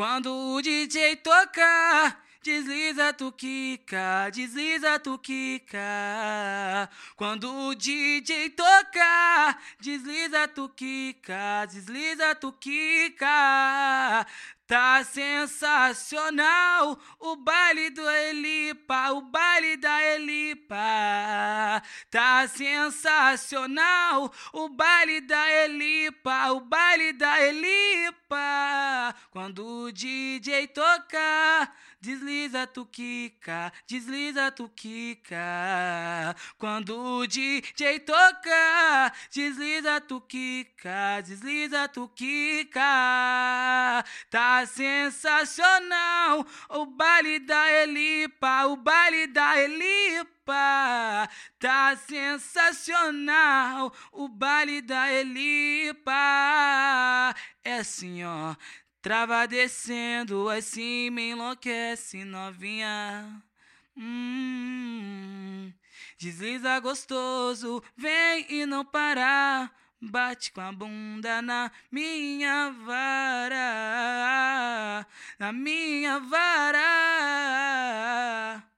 Quando o DJ tocar, desliza tu quica, desliza tu quica. Quando o DJ tocar, desliza tu quica, desliza tu quica. Tá sensacional o baile do Elipa, o baile da Elipa. Tá sensacional o baile da Elipa, o baile da Elipa. Quando o DJ tocar, desliza tu quica, desliza tu quica. Quando o DJ tocar, desliza tu quica, desliza tu quica. Tá sensacional o baile da Elipa, o baile da Elipa. Tá sensacional o baile da Elipa. É assim, ó. Trava descendo, assim me enlouquece, novinha. Hum, desliza gostoso, vem e não parar. Bate com a bunda na minha vara, na minha vara.